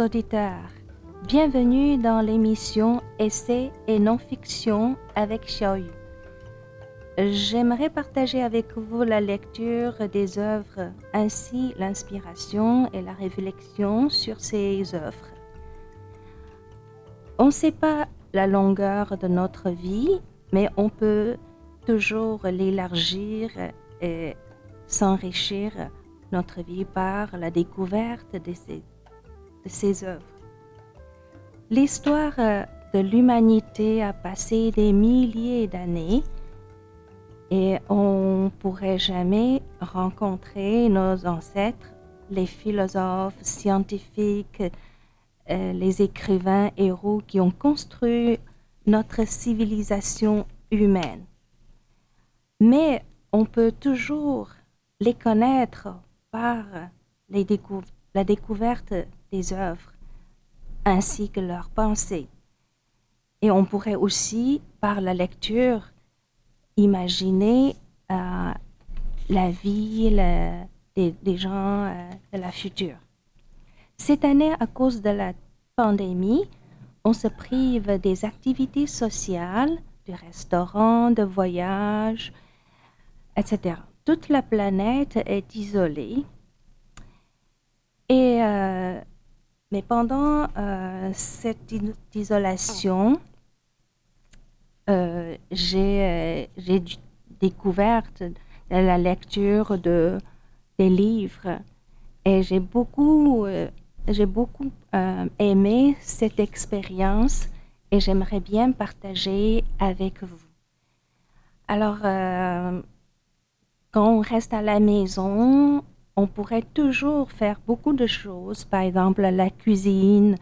auditeurs. Bienvenue dans l'émission Essais et non-fiction avec Xiaoyu. J'aimerais partager avec vous la lecture des œuvres ainsi l'inspiration et la réflexion sur ces œuvres. On ne sait pas la longueur de notre vie, mais on peut toujours l'élargir et s'enrichir notre vie par la découverte de ces, de ces œuvres. L'histoire de l'humanité a passé des milliers d'années et on pourrait jamais rencontrer nos ancêtres, les philosophes, scientifiques, euh, les écrivains, héros qui ont construit notre civilisation humaine. Mais on peut toujours les connaître par les la découverte des œuvres ainsi que leurs pensées. Et on pourrait aussi, par la lecture, imaginer euh, la vie des, gens euh, de la future. Cette année, à cause de la pandémie, on se prive des activités sociales, du restaurant, de voyages, etc toute la planète est isolée. Et, euh, mais pendant euh, cette isolation, euh, j'ai découvert la lecture de, des livres et j'ai beaucoup, j'ai beaucoup aimé cette expérience et j'aimerais bien partager avec vous. Alors, quand on reste à la maison, on pourrait toujours faire beaucoup de choses, par exemple la cuisine,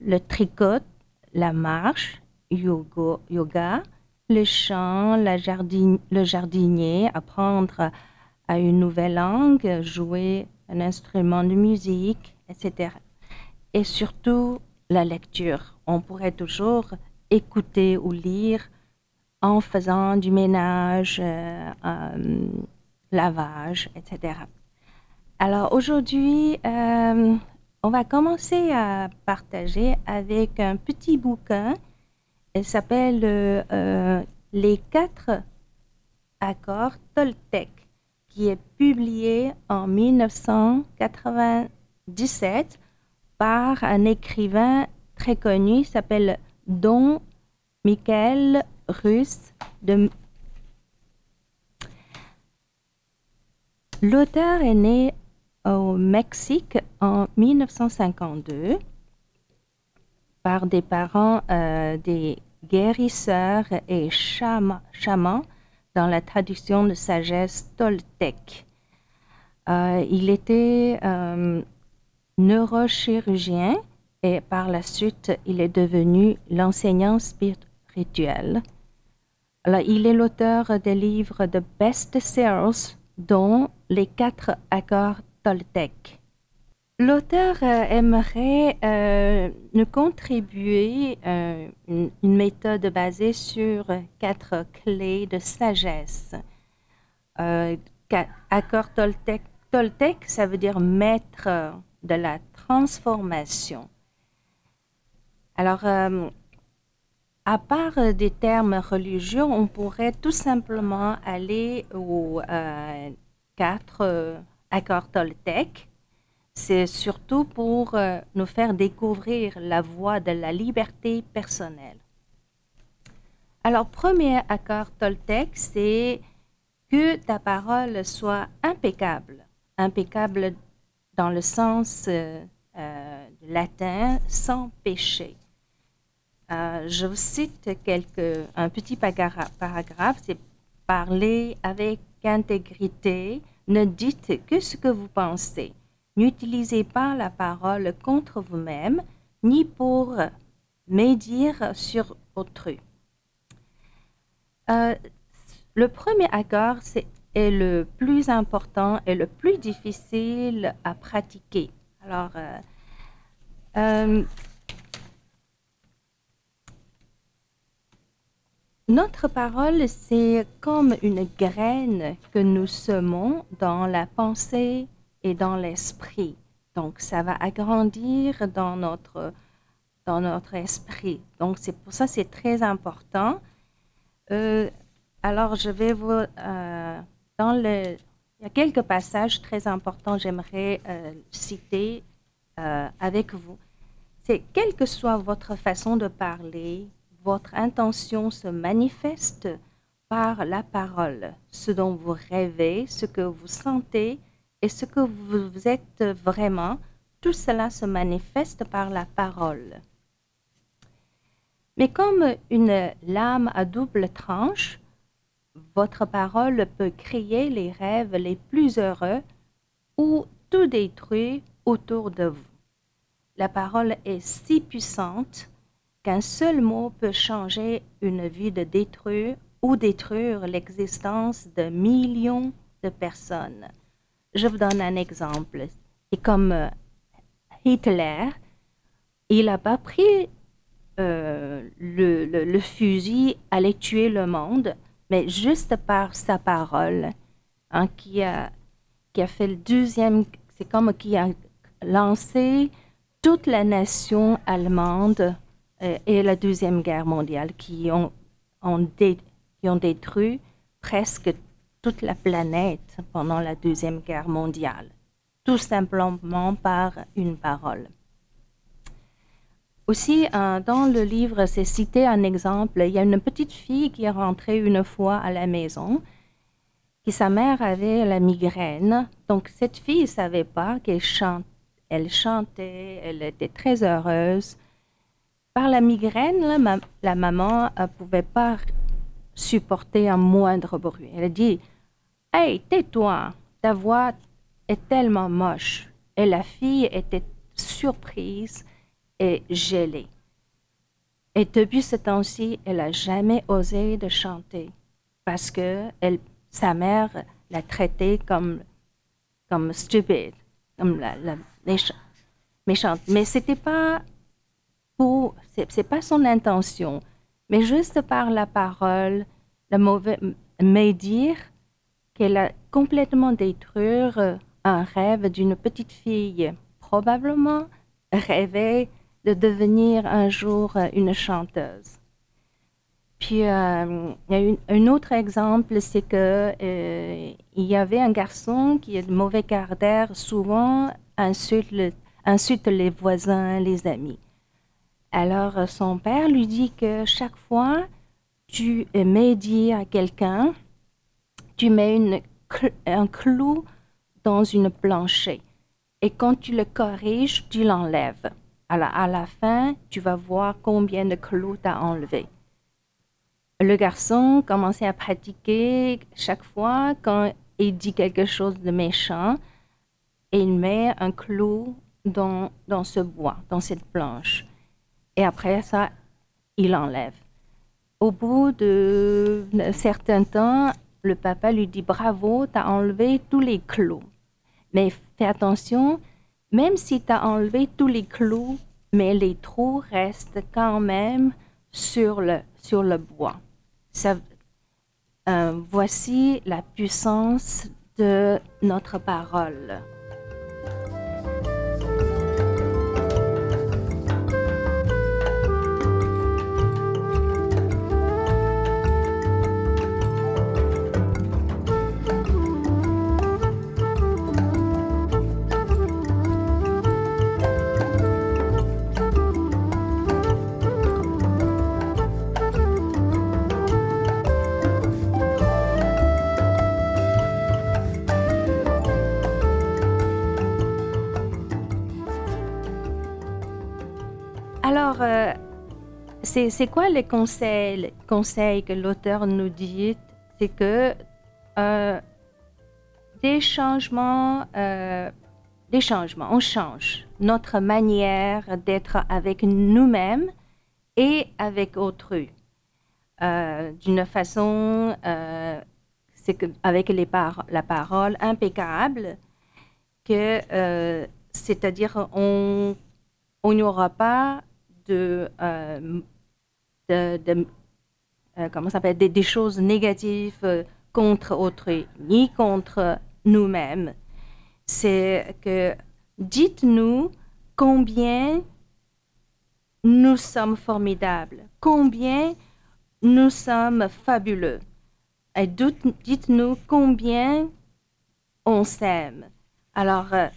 le tricot, la marche, yoga, le chant, le jardinier, apprendre à une nouvelle langue, jouer un instrument de musique, etc. Et surtout la lecture. On pourrait toujours écouter ou lire en faisant du ménage, euh, euh, lavage, etc. Alors aujourd'hui, euh, on va commencer à partager avec un petit bouquin. Il s'appelle euh, Les quatre accords Toltec, qui est publié en 1997 par un écrivain très connu, il s'appelle Don Michael Russ de L'auteur est né au Mexique en 1952 par des parents euh, des guérisseurs et chamans dans la tradition de sagesse toltèque. Euh, il était euh, neurochirurgien et par la suite, il est devenu l'enseignant spirituel. Il est l'auteur des livres de best-sellers dont les quatre accords Toltec. L'auteur euh, aimerait euh, nous contribuer euh, une, méthode basée sur quatre clés de sagesse. accord Toltec, Toltec, ça veut dire maître de la transformation. Alors, à part des termes religieux, on pourrait tout simplement aller aux quatre euh, accords Toltec. C'est surtout pour euh, nous faire découvrir la voie de la liberté personnelle. Alors, premier accord Toltec, c'est que ta parole soit impeccable. Impeccable dans le sens euh, latin, sans péché. je vous cite quelques, un petit paragraphe, c'est parler avec intégrité, ne dites que ce que vous pensez. N'utilisez pas la parole contre vous-même, ni pour médire sur autrui. Euh, le premier accord est le plus important et le plus difficile à pratiquer. Alors, euh, euh, Notre parole, c'est comme une graine que nous semons dans la pensée et dans l'esprit. Donc, ça va agrandir dans notre, dans notre esprit. Donc, c'est pour ça c'est très important. Euh, alors, je vais vous... Euh, dans le, il y a quelques passages très importants j'aimerais euh, citer avec vous. C'est quelle que soit votre façon de parler, votre intention se manifeste par la parole, ce dont vous rêvez, ce que vous sentez et ce que vous êtes vraiment, tout cela se manifeste par la parole. Mais comme une lame à double tranche, votre parole peut créer les rêves les plus heureux ou tout détruire autour de vous. La parole est si puissante qu'un seul mot peut changer une vie de détruire ou détruire l'existence de millions de personnes. Je vous donne un exemple. Et comme euh, Hitler, il n'a pas pris euh, le, fusil, allait tuer le monde, mais juste par sa parole, hein, qui, a, fait le deuxième, c'est comme qui a lancé toute la nation allemande et la Deuxième Guerre mondiale qui ont, ont, détruit presque toute la planète pendant la Deuxième Guerre mondiale, tout simplement par une parole. Aussi, euh, dans le livre, c'est cité un exemple. Il y a une petite fille qui est rentrée une fois à la maison, qui sa mère avait la migraine. Donc, cette fille ne savait pas qu'elle chantait. Elle chantait, elle était très heureuse. Par la migraine, la maman ne pouvait pas supporter un moindre bruit. Elle a dit Hey, tais-toi, ta voix est tellement moche. Et la fille était surprise et gelée. Et depuis ce temps-ci, elle n'a jamais osé de chanter parce que sa mère l'a traitée comme, comme stupide, comme la, méchante. Mais c'était pas pour, c'est pas son intention, mais juste par la parole, le mauvais médire qu'elle a complètement détruit un rêve d'une petite fille, probablement rêvait de devenir un jour une chanteuse. Puis, euh, il y a un autre exemple, c'est que euh, il y avait un garçon qui est de mauvais quart souvent insulte les voisins, les amis. Alors, son père lui dit que chaque fois tu médies à quelqu'un, tu mets un clou dans une planchée. Et quand tu le corriges, tu l'enlèves. Alors, à la fin, tu vas voir combien de clous tu as enlevé. Le garçon commençait à pratiquer chaque fois quand il dit quelque chose de méchant, et il met un clou dans, dans ce bois, dans cette planche. Et après ça, il enlève. Au bout de certain temps, le papa lui dit Bravo, tu as enlevé tous les clous. Mais fais attention, même si tu as enlevé tous les clous, mais les trous restent quand même sur le, sur le bois. Euh, voici la puissance de notre parole. C'est quoi les conseils, que l'auteur nous dit? C'est que euh, des changements, euh, des changements, on change notre manière d'être avec nous-mêmes et avec autrui. Euh, d'une façon, c'est avec la parole impeccable, que c'est-à-dire on n'y aura pas de de, euh, comment s'appelle, des, des, choses négatives euh, contre autrui, ni contre nous-mêmes. C'est que dites-nous combien nous sommes formidables, combien nous sommes fabuleux. Et dites-nous combien on s'aime. Alors, euh,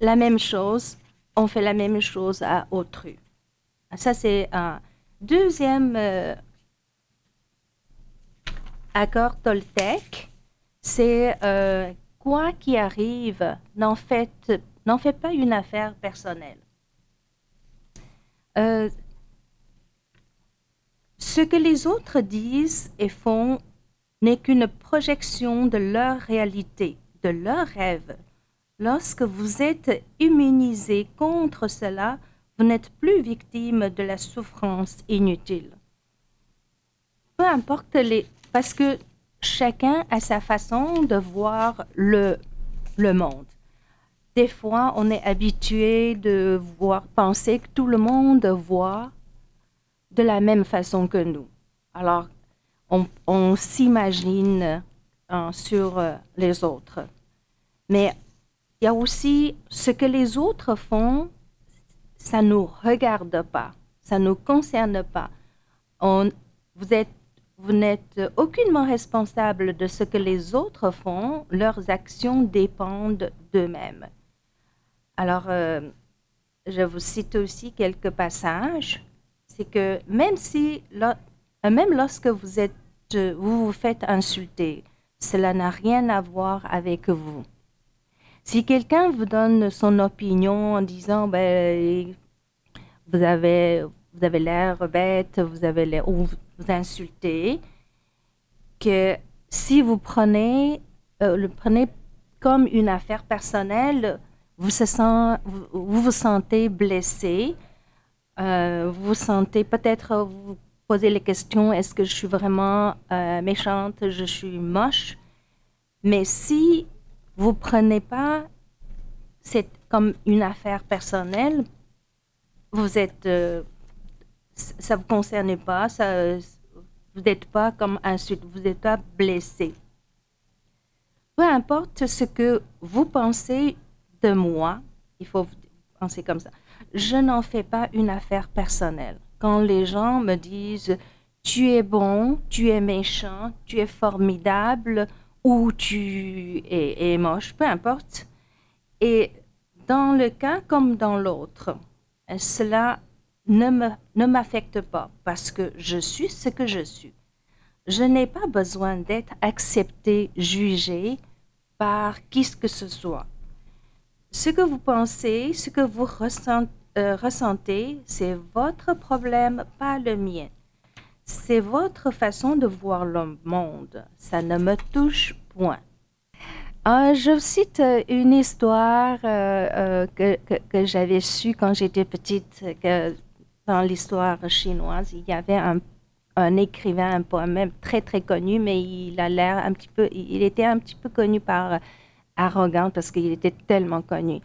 la même chose, on fait la même chose à autrui. Ça, c'est un deuxième euh, accord Toltec. C'est euh, quoi qui arrive, n'en faites, n'en faites pas une affaire personnelle. ce que les autres disent et font n'est qu'une projection de leur réalité, de leurs rêves. Lorsque vous êtes immunisé contre cela, vous n'êtes plus victime de la souffrance inutile. Peu importe les... Parce que chacun a sa façon de voir le, le monde. Des fois, on est habitué de voir, penser que tout le monde voit de la même façon que nous. Alors, on, s'imagine euh, sur euh, les autres. Mais il y a aussi ce que les autres font, ça ne nous regarde pas, ça ne nous concerne pas. Vous êtes vous n'êtes aucunement responsable de ce que les autres font, leurs actions dépendent d'eux-mêmes. Alors, euh, je vous cite aussi quelques passages. C'est que même si même lorsque vous, êtes, vous vous faites insulter, cela n'a rien à voir avec vous. Si quelqu'un vous donne son opinion en disant ben, vous avez, vous avez l'air bête, vous avez vous insultez, que si vous prenez, euh, le prenez comme une affaire personnelle, vous, vous, sentez blessé, vous vous sentez peut-être, vous poser les questions, est-ce que je suis vraiment euh, méchante, je suis moche? Mais si vous prenez pas c'est comme une affaire personnelle, vous êtes, euh, ça vous concerne pas, ça, vous n'êtes pas comme insulte, vous n'êtes pas blessé. Peu importe ce que vous pensez de moi, il faut penser comme ça. Je n'en fais pas une affaire personnelle quand les gens me disent tu es bon, tu es méchant, tu es formidable ou tu es, moche, peu importe. Et dans le cas comme dans l'autre, cela ne m'affecte pas parce que je suis ce que je suis. Je n'ai pas besoin d'être accepté, jugé par qui que ce soit. Ce que vous pensez, ce que vous euh, ressentez, c'est votre problème, pas le mien. C'est votre façon de voir le monde. Ça ne me touche point. Euh, je cite une histoire euh, que, que, j'avais su quand j'étais petite, que dans l'histoire chinoise, il y avait un, un, écrivain, un poème très très connu, mais il a l'air un petit peu, il était un petit peu connu par arrogant parce qu'il était tellement connu.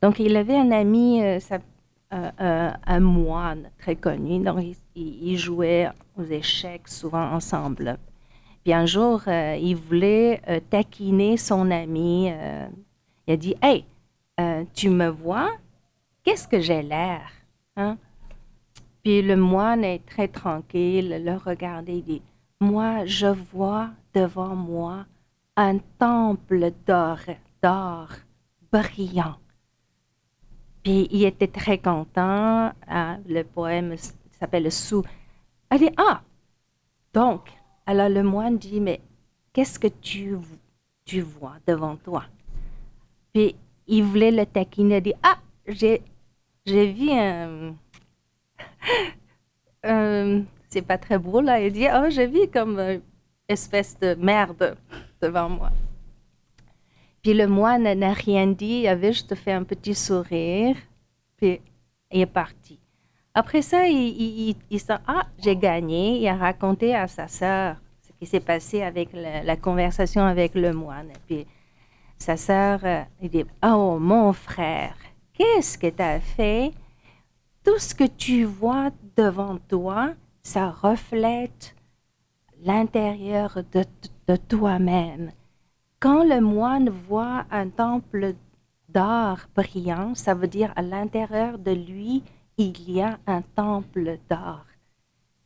Donc il avait un ami, un moine très connu. Donc, ils, jouaient aux échecs souvent ensemble. Puis un jour, euh, il voulait euh, taquiner son ami. Euh, il a dit Hey, tu me vois? Qu'est-ce que j'ai l'air? Hein? Puis le moine est très tranquille, le regardait et dit Moi, je vois devant moi un temple d'or, d'or brillant. Puis il était très content. Hein, le poème s'appelle Sou. Elle dit Ah Donc, alors le moine dit Mais qu'est-ce que tu, tu vois devant toi? Puis il voulait le taquiner. Il dit Ah J'ai, vu un. c'est pas très beau là. Il dit Oh, j'ai vu comme une espèce de merde devant moi. Puis le moine n'a rien dit, il avait juste fait un petit sourire, puis il est parti. Après ça, il, il, sent, ah, j'ai gagné. Il a raconté à sa sœur ce qui s'est passé avec la, conversation avec le moine. Puis sa sœur, euh, il dit, oh mon frère, qu'est-ce que tu as fait? Tout ce que tu vois devant toi, ça reflète l'intérieur de toi-même quand le moine voit un temple d'or brillant, ça veut dire à l'intérieur de lui, il y a un temple d'or.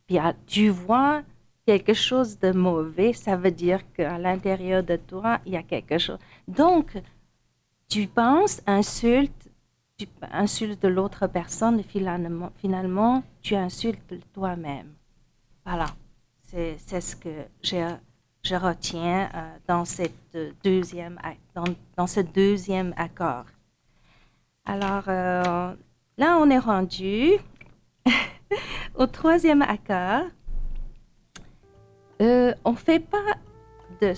Puis tu vois quelque chose de mauvais, ça veut dire qu'à l'intérieur de toi, il y a quelque chose. Donc, tu penses, insultes, tu insultes l'autre personne, finalement, finalement, tu insultes toi-même. Voilà, c'est ce que je retiens euh, deuxième, dans, ce deuxième accord. Alors, euh, là, on est rendu au troisième accord. Euh, on ne fait pas de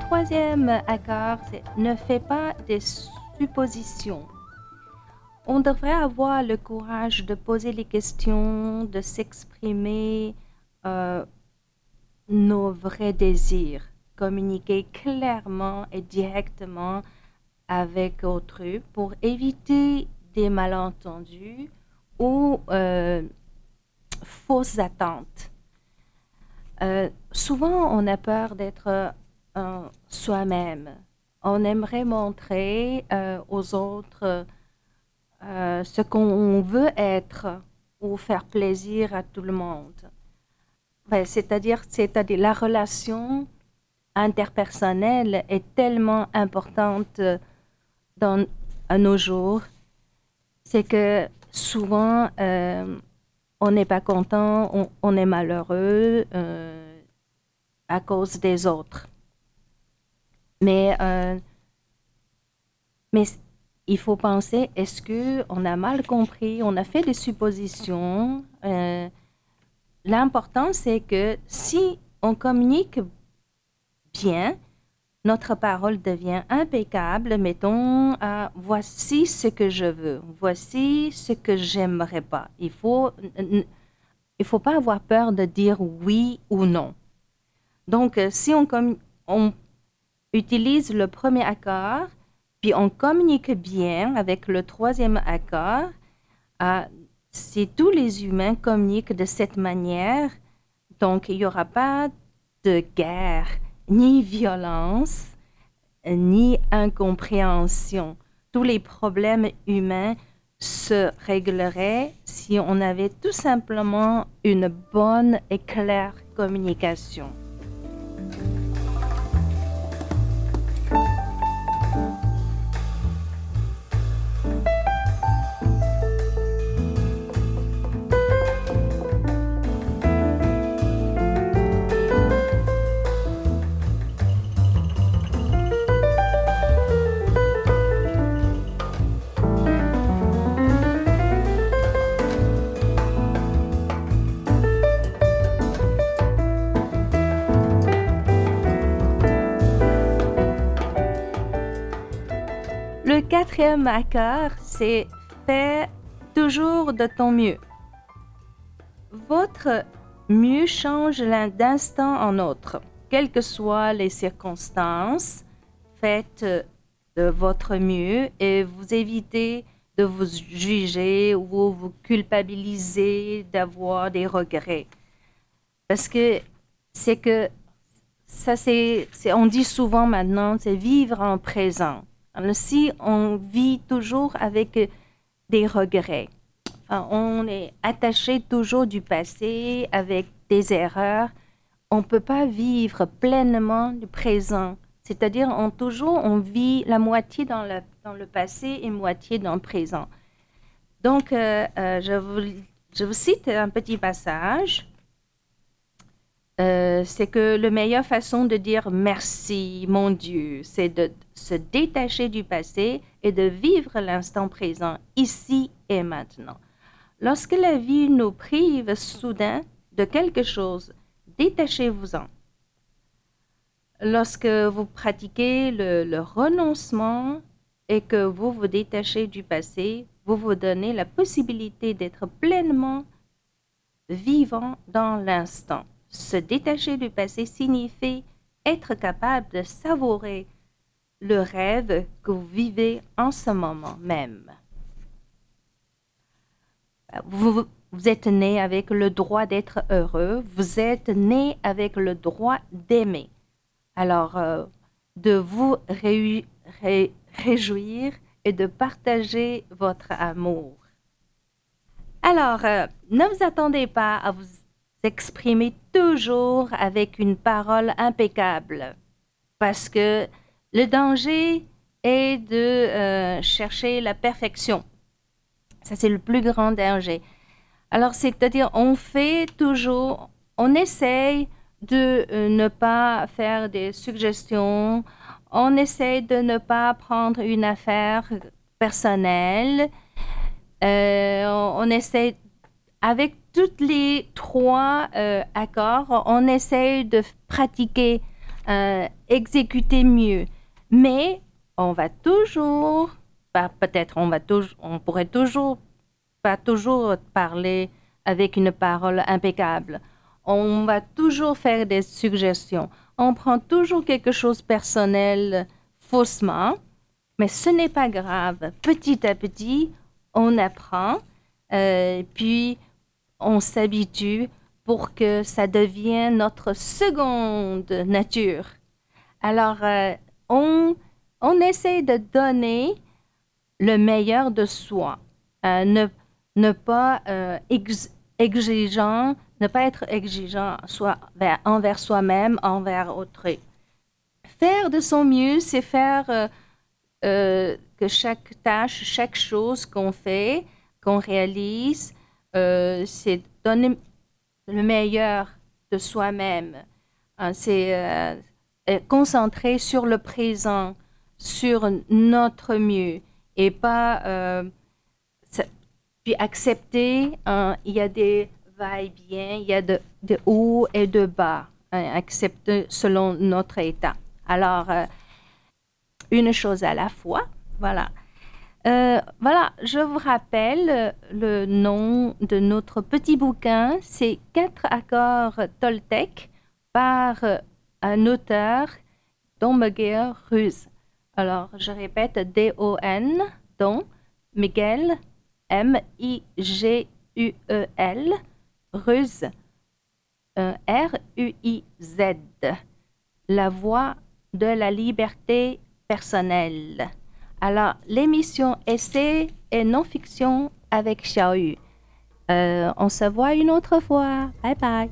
suppositions. accord, c'est ne fais pas des suppositions. On devrait avoir le courage de poser les questions, de s'exprimer euh, nos vrais désirs, communiquer clairement et directement avec autrui pour éviter des malentendus ou euh, fausses attentes. Euh, souvent, on a peur d'être soi-même. On aimerait montrer euh, aux autres euh, ce qu'on veut être ou faire plaisir à tout le monde. c'est-à-dire, c'est-à-dire la relation interpersonnelle est tellement importante dans, à nos jours, c'est que souvent euh, on n'est pas content, on, on est malheureux à cause des autres. Mais, euh, mais il faut penser, est-ce qu'on a mal compris, on a fait des suppositions euh, L'important, c'est que si on communique bien, notre parole devient impeccable. Mettons, euh, voici ce que je veux, voici ce que j'aimerais pas. Il faut, il faut pas avoir peur de dire oui ou non. Donc, si on, on utilise le premier accord, puis on communique bien avec le troisième accord. Euh, si tous les humains communiquent de cette manière, donc il n'y aura pas de guerre, ni violence, ni incompréhension. Tous les problèmes humains se régleraient si on avait tout simplement une bonne et claire communication. Quatrième accord, c'est faire toujours de ton mieux. Votre mieux change d'instant en autre. Quelles que soient les circonstances, faites de votre mieux et vous évitez de vous juger ou vous culpabiliser d'avoir des regrets. Parce que c'est que ça, c'est, on dit souvent maintenant, c'est vivre en présent si on vit toujours avec des regrets, on est attaché toujours du passé avec des erreurs, on ne peut pas vivre pleinement du présent. C'est-à-dire, on toujours, on vit la moitié dans le, passé et moitié dans le présent. Donc, euh, euh, je vous cite un petit passage. Euh, c'est que la meilleure façon de dire merci, mon Dieu, c'est de se détacher du passé et de vivre l'instant présent, ici et maintenant. Lorsque la vie nous prive soudain de quelque chose, détachez-vous-en. lorsque vous pratiquez le, renoncement et que vous vous détachez du passé, vous vous donnez la possibilité d'être pleinement vivant dans l'instant. Se détacher du passé signifie être capable de savourer le rêve que vous vivez en ce moment même. Vous, êtes né avec le droit d'être heureux, vous êtes né avec le droit d'aimer. Alors, euh, de vous réjouir et de partager votre amour. Alors, euh, ne vous attendez pas à vous exprimer toujours avec une parole impeccable, parce que le danger est de euh, chercher la perfection. Ça, c'est le plus grand danger. Alors, c'est-à-dire, on fait toujours, on essaye de euh, ne pas faire des suggestions, on essaye de ne pas prendre une affaire personnelle, euh, on, essaye, avec tous les trois euh, accords, on essaye de pratiquer, exécuter mieux, mais on va toujours, peut-être on va toujours, on pourrait toujours pas toujours parler avec une parole impeccable. On va toujours faire des suggestions. On prend toujours quelque chose personnel faussement, mais ce n'est pas grave. Petit à petit, on apprend, euh, puis on s'habitue pour que ça devienne notre seconde nature. Alors, euh, on, on essaie de donner le meilleur de soi. Euh, ne, ne pas euh, exigeant, ne pas être exigeant soit envers soi-même, envers autrui. Faire de son mieux, c'est faire que chaque tâche, chaque chose qu'on fait, qu'on réalise, c'est donner le meilleur de soi-même. Hein, c'est concentrer sur le présent, sur notre mieux et pas puis accepter, hein, il y a des va-et-vient, il y a de, de haut et de bas, hein, accepter selon notre état. Alors, euh, une chose à la fois, voilà. Euh, voilà, je vous rappelle le nom de notre petit bouquin, c'est Quatre accords Toltec par un auteur, Don Miguel Ruiz. Alors, je répète, D-O-N, Don Miguel M-I-G-U-E-L, Ruz, R-U-I-Z, la voix de la liberté personnelle. Alors, l'émission Essai et non-fiction avec Xiaoyu. Euh, on se voit une autre fois. Bye bye.